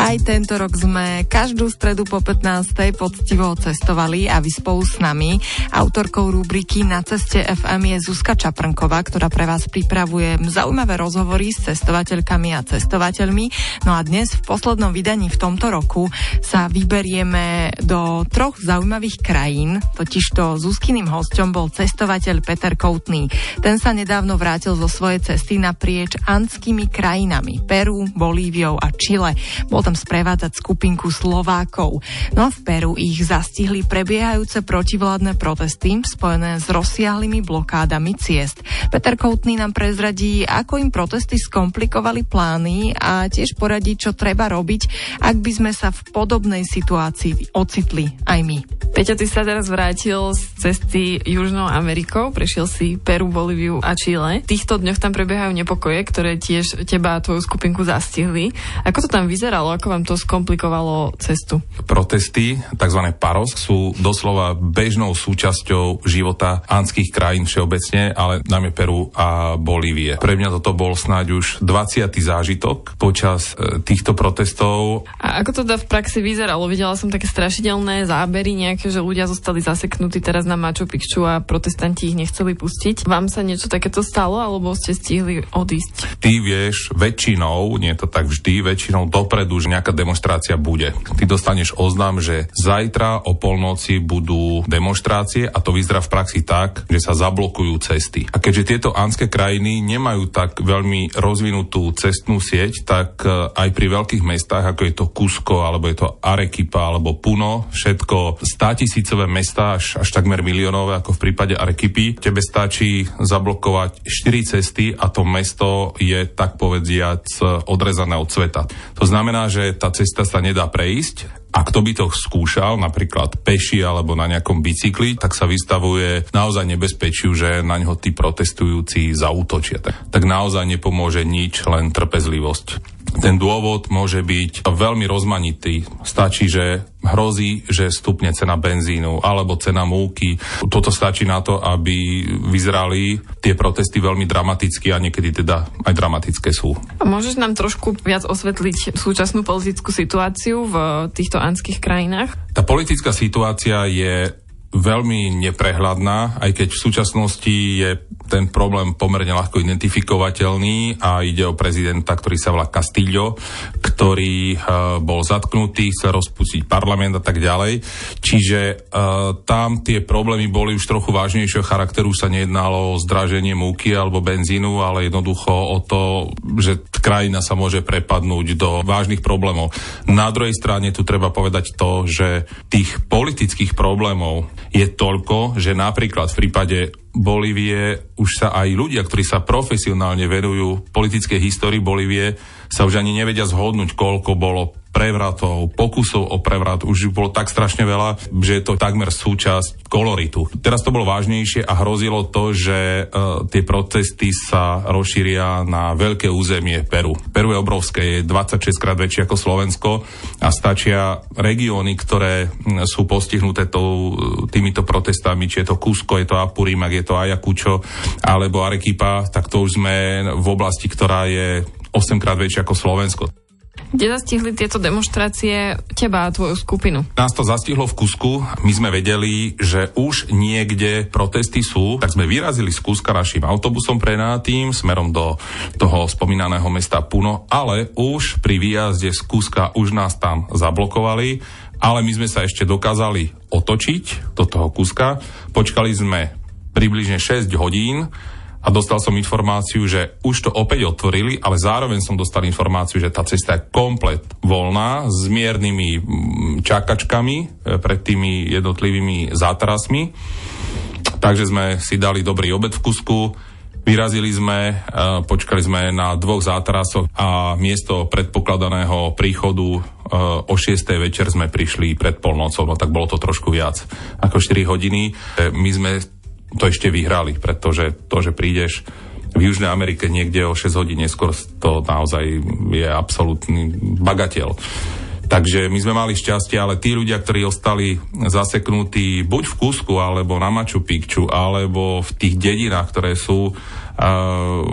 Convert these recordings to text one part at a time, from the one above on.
Aj tento rok sme každú stredu po 15. poctivo cestovali a vy spolu s nami. Autorkou rubriky Na ceste FM je Zuzka Čaprnková, ktorá pre vás pripravuje zaujímavé rozhovory s cestovateľkami a cestovateľmi. No a dnes v poslednom vydaní v tomto roku sa vyberieme do troch zaujímavých krajín, totižto Zuzkyným hosťom bol cestovateľ Peter Koutný. Ten sa nedávno vrátil zo svojej cesty naprieč andskými krajinami Peru, Bolíviou a Čile. Bol sprevádzať skupinku Slovákov. No a v Peru ich zastihli prebiehajúce protivládne protesty spojené s rozsiahlými blokádami ciest. Peter Koutný nám prezradí, ako im protesty skomplikovali plány a tiež poradí, čo treba robiť, ak by sme sa v podobnej situácii ocitli aj my. Peťa, ty sa teraz vrátil z cesty Južnou Amerikou, prešiel si Peru, Bolíviu a Chile. V týchto dňoch tam prebiehajú nepokoje, ktoré tiež teba a tvoju skupinku zastihli. Ako to tam vyzeralo? Ako vám to skomplikovalo cestu? Protesty, tzv. paros, sú doslova bežnou súčasťou života anských krajín všeobecne, ale najmä Peru a Bolívie. Pre mňa toto bol snáď už 20. zážitok počas e, týchto protestov. A ako to teda v praxi vyzeralo? Videla som také strašidelné zábery nejaké, že ľudia zostali zaseknutí teraz na Machu Picchu a protestanti ich nechceli pustiť. Vám sa niečo takéto stalo, alebo ste stihli odísť? Ty vieš väčšinou, nie je to tak vždy, väčšinou dopredu, že nejaká demonstrácia bude. Ty dostaneš oznam, že zajtra o polnoci budú demonstrácie a to vyzerá v praxi tak, že sa zablokujú cesty. A keďže tieto anské krajiny nemajú tak veľmi rozvinutú cestnú sieť, tak e, aj pri veľkých mestách, ako je to Kusko, alebo je to Arequipa, alebo Puno, všetko státisícové mesta, až, až takmer miliónové, ako v prípade Arequipy, tebe stačí zablokovať 4 cesty a to mesto je tak povediac odrezané od sveta. To znamená, že že tá cesta sa nedá prejsť a kto by to skúšal, napríklad peši alebo na nejakom bicykli, tak sa vystavuje naozaj nebezpečiu, že na ňo tí protestujúci zautočia. Tak, naozaj nepomôže nič, len trpezlivosť. Ten dôvod môže byť veľmi rozmanitý. Stačí, že hrozí, že stupne cena benzínu alebo cena múky. Toto stačí na to, aby vyzerali tie protesty veľmi dramaticky a niekedy teda aj dramatické sú. Môžeš nám trošku viac osvetliť súčasnú politickú situáciu v týchto anských krajinách? Tá politická situácia je veľmi neprehľadná, aj keď v súčasnosti je ten problém pomerne ľahko identifikovateľný a ide o prezidenta, ktorý sa volá Castillo, ktorý uh, bol zatknutý, chcel rozpustiť parlament a tak ďalej. Čiže uh, tam tie problémy boli už trochu vážnejšieho charakteru, sa nejednalo o zdraženie múky alebo benzínu, ale jednoducho o to, že krajina sa môže prepadnúť do vážnych problémov. Na druhej strane tu treba povedať to, že tých politických problémov je toľko, že napríklad v prípade Bolívie už sa aj ľudia, ktorí sa profesionálne venujú politickej histórii Bolívie, sa už ani nevedia zhodnúť, koľko bolo prevratov, pokusov o prevrat, už bolo tak strašne veľa, že je to takmer súčasť koloritu. Teraz to bolo vážnejšie a hrozilo to, že uh, tie protesty sa rozšíria na veľké územie Peru. Peru je obrovské, je 26 krát väčšie ako Slovensko a stačia regióny, ktoré sú postihnuté tou, týmito protestami, či je to Kusko, je to Apurímak, je to Ayacucho alebo Arequipa, tak to už sme v oblasti, ktorá je 8 krát väčšia ako Slovensko. Kde zastihli tieto demonstrácie teba a tvoju skupinu? Nás to zastihlo v Kusku. My sme vedeli, že už niekde protesty sú, tak sme vyrazili z Kuska našim autobusom prenátým smerom do toho spomínaného mesta Puno, ale už pri výjazde z Kuska už nás tam zablokovali, ale my sme sa ešte dokázali otočiť do toho Kuska. Počkali sme približne 6 hodín, a dostal som informáciu, že už to opäť otvorili, ale zároveň som dostal informáciu, že tá cesta je komplet voľná s miernymi mm, čakačkami e, pred tými jednotlivými zátarasmi. Takže sme si dali dobrý obed v kusku, Vyrazili sme, e, počkali sme na dvoch zátarasoch a miesto predpokladaného príchodu e, o 6. večer sme prišli pred polnocou, no tak bolo to trošku viac ako 4 hodiny. My sme to ešte vyhrali, pretože to, že prídeš v Južnej Amerike niekde o 6 hodín neskôr to naozaj je absolútny bagateľ. Takže my sme mali šťastie, ale tí ľudia, ktorí ostali zaseknutí buď v Kusku, alebo na Machu Picchu, alebo v tých dedinách, ktoré sú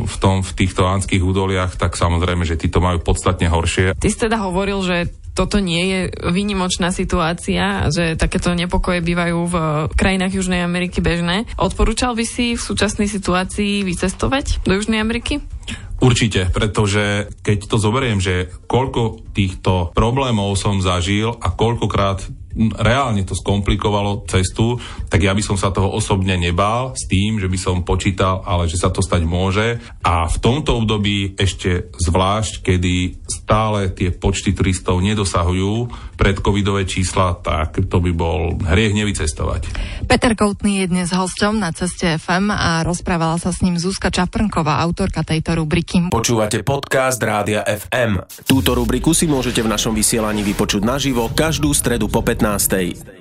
v, tom, v týchto ánskych údoliach, tak samozrejme, že títo majú podstatne horšie. Ty si teda hovoril, že toto nie je výnimočná situácia, že takéto nepokoje bývajú v krajinách Južnej Ameriky bežné. Odporúčal by si v súčasnej situácii vycestovať do Južnej Ameriky? Určite, pretože keď to zoberiem, že koľko týchto problémov som zažil a koľkokrát reálne to skomplikovalo cestu, tak ja by som sa toho osobne nebál s tým, že by som počítal, ale že sa to stať môže. A v tomto období ešte zvlášť, kedy stále tie počty turistov nedosahujú predcovidové čísla, tak to by bol hriech nevycestovať. Peter Koutný je dnes hosťom na ceste FM a rozprávala sa s ním Zuzka Čaprnková, autorka tejto rubriky. Počúvate podcast Rádia FM. Túto rubriku si môžete v našom vysielaní vypočuť naživo každú stredu po 15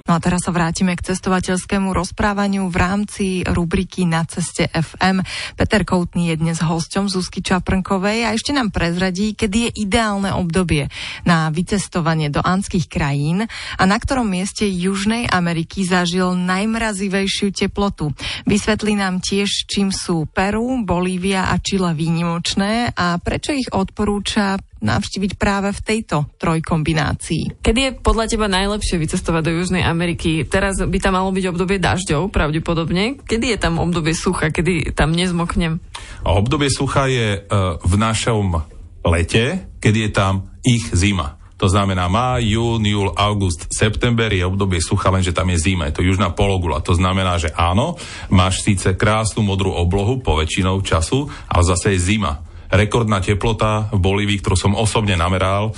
No a teraz sa vrátime k cestovateľskému rozprávaniu v rámci rubriky Na ceste FM. Peter Koutný je dnes hosťom Zuzky Čaprnkovej a ešte nám prezradí, kedy je ideálne obdobie na vycestovanie do anských krajín a na ktorom mieste Južnej Ameriky zažil najmrazivejšiu teplotu. Vysvetlí nám tiež, čím sú Peru, Bolívia a Chile výnimočné a prečo ich odporúča navštíviť práve v tejto trojkombinácii. Kedy je podľa teba najlepšie vycestovať do Južnej Ameriky? Teraz by tam malo byť obdobie dažďov, pravdepodobne. Kedy je tam obdobie sucha, kedy tam nezmoknem? Obdobie sucha je uh, v našom lete, kedy je tam ich zima. To znamená má, jún, júl, august, september je obdobie sucha, lenže tam je zima, je to južná pologula. To znamená, že áno, máš síce krásnu modrú oblohu po väčšinou času, ale zase je zima rekordná teplota v Bolívii, ktorú som osobne nameral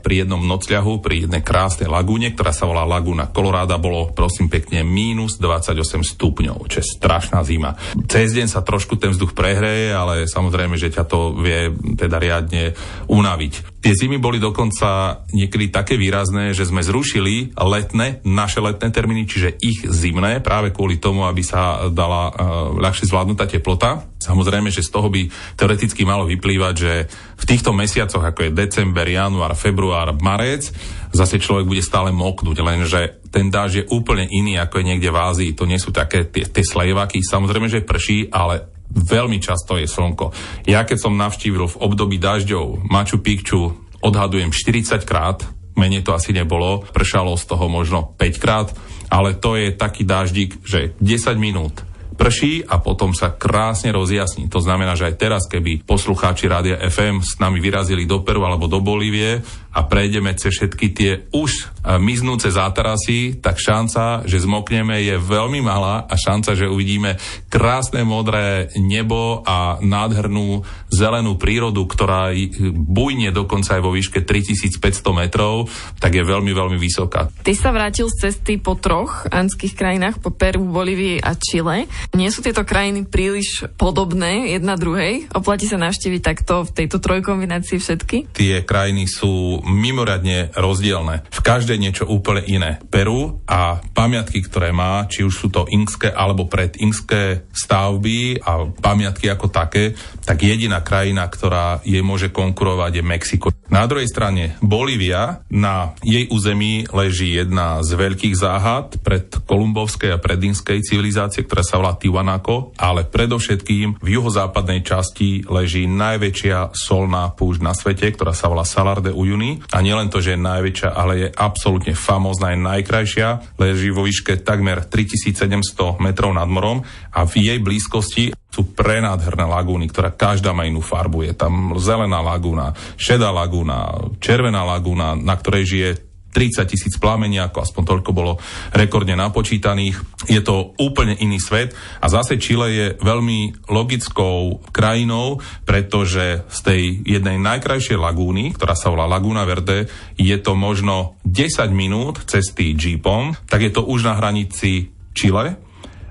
pri jednom nocľahu, pri jednej krásnej lagúne, ktorá sa volá Laguna Colorada, bolo prosím pekne mínus 28 stupňov, čo je strašná zima. Cez deň sa trošku ten vzduch prehreje, ale samozrejme, že ťa to vie teda riadne unaviť. Tie zimy boli dokonca niekedy také výrazné, že sme zrušili letné, naše letné termíny, čiže ich zimné, práve kvôli tomu, aby sa dala uh, ľahšie zvládnutá teplota. Samozrejme, že z toho by teoreticky malo vyplývať, že v týchto mesiacoch, ako je december, január, február, marec, zase človek bude stále moknúť, lenže ten dáž je úplne iný, ako je niekde v Ázii. To nie sú také tie, tie slejevaky. Samozrejme, že prší, ale veľmi často je slnko. Ja keď som navštívil v období dažďov Machu Picchu, odhadujem 40 krát, menej to asi nebolo, pršalo z toho možno 5 krát, ale to je taký dáždik, že 10 minút prší a potom sa krásne rozjasní. To znamená, že aj teraz, keby poslucháči Rádia FM s nami vyrazili do Peru alebo do Bolívie a prejdeme cez všetky tie už e, miznúce zátarasy, tak šanca, že zmokneme je veľmi malá a šanca, že uvidíme krásne modré nebo a nádhernú zelenú prírodu, ktorá bujne dokonca aj vo výške 3500 metrov, tak je veľmi, veľmi vysoká. Ty sa vrátil z cesty po troch anských krajinách, po Peru, Bolívii a Chile. Nie sú tieto krajiny príliš podobné jedna druhej? Oplatí sa navštíviť takto v tejto trojkombinácii všetky? Tie krajiny sú mimoriadne rozdielne. V každej niečo úplne iné. Peru a pamiatky, ktoré má, či už sú to inkské alebo predinkské stavby a pamiatky ako také, tak jediná krajina, ktorá jej môže konkurovať je Mexiko. Na druhej strane Bolívia, na jej území leží jedna z veľkých záhad pred kolumbovskej a predinskej civilizácie, ktorá sa volá Tiwanaco, ale predovšetkým v juhozápadnej časti leží najväčšia solná púšť na svete, ktorá sa volá Salar de Uyuni. A nielen to, že je najväčšia, ale je absolútne famózna, je najkrajšia. Leží vo výške takmer 3700 metrov nad morom a v jej blízkosti sú prenádherné lagúny, ktorá každá má inú farbu. Je tam zelená lagúna, šedá lagúna, červená lagúna, na ktorej žije 30 tisíc plameniakov, aspoň toľko bolo rekordne napočítaných. Je to úplne iný svet a zase Chile je veľmi logickou krajinou, pretože z tej jednej najkrajšej lagúny, ktorá sa volá Laguna Verde, je to možno 10 minút cesty jeepom, tak je to už na hranici Chile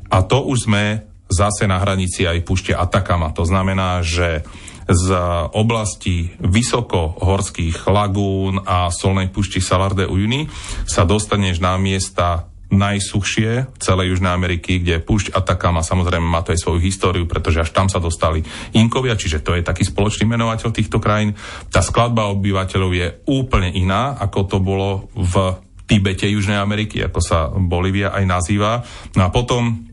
a to už sme zase na hranici aj púšte Atakama. To znamená, že z oblasti vysokohorských lagún a solnej púšti Salar de Uyuni sa dostaneš na miesta najsuchšie v celej Južnej Ameriky, kde púšť Atakama samozrejme má to aj svoju históriu, pretože až tam sa dostali Inkovia, čiže to je taký spoločný menovateľ týchto krajín. Tá skladba obyvateľov je úplne iná, ako to bolo v Tibete Južnej Ameriky, ako sa Bolívia aj nazýva. No a potom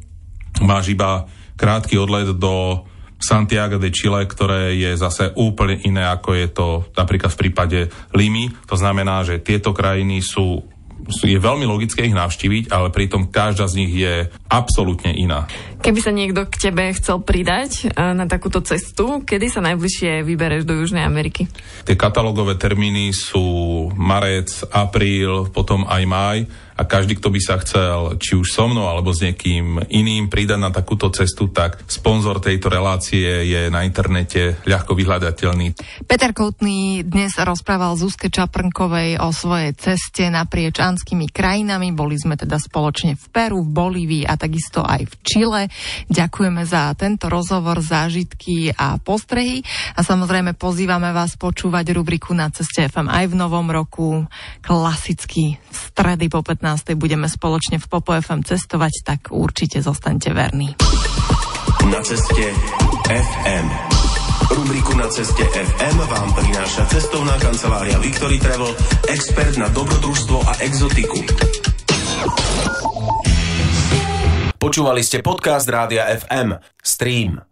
máš iba krátky odlet do Santiago de Chile, ktoré je zase úplne iné, ako je to napríklad v prípade Limy. To znamená, že tieto krajiny sú je veľmi logické ich navštíviť, ale pritom každá z nich je absolútne iná. Keby sa niekto k tebe chcel pridať eh, na takúto cestu, kedy sa najbližšie vybereš do Južnej Ameriky? Tie katalógové termíny sú marec, apríl, potom aj maj a každý, kto by sa chcel, či už so mnou alebo s niekým iným pridať na takúto cestu, tak sponzor tejto relácie je na internete ľahko vyhľadateľný. Peter Koutný dnes rozprával Zuzke Čaprnkovej o svojej ceste naprieč anskými krajinami. Boli sme teda spoločne v Peru, v Bolívii a takisto aj v Čile. Ďakujeme za tento rozhovor, zážitky a postrehy a samozrejme pozývame vás počúvať rubriku na ceste FM aj v novom roku. Klasicky stredy po 15 15. budeme spoločne v Popo FM cestovať, tak určite zostaňte verní. Na ceste FM. Rubriku Na ceste FM vám prináša cestovná kancelária Victory Travel, expert na dobrodružstvo a exotiku. Počúvali ste podcast Rádia FM. Stream.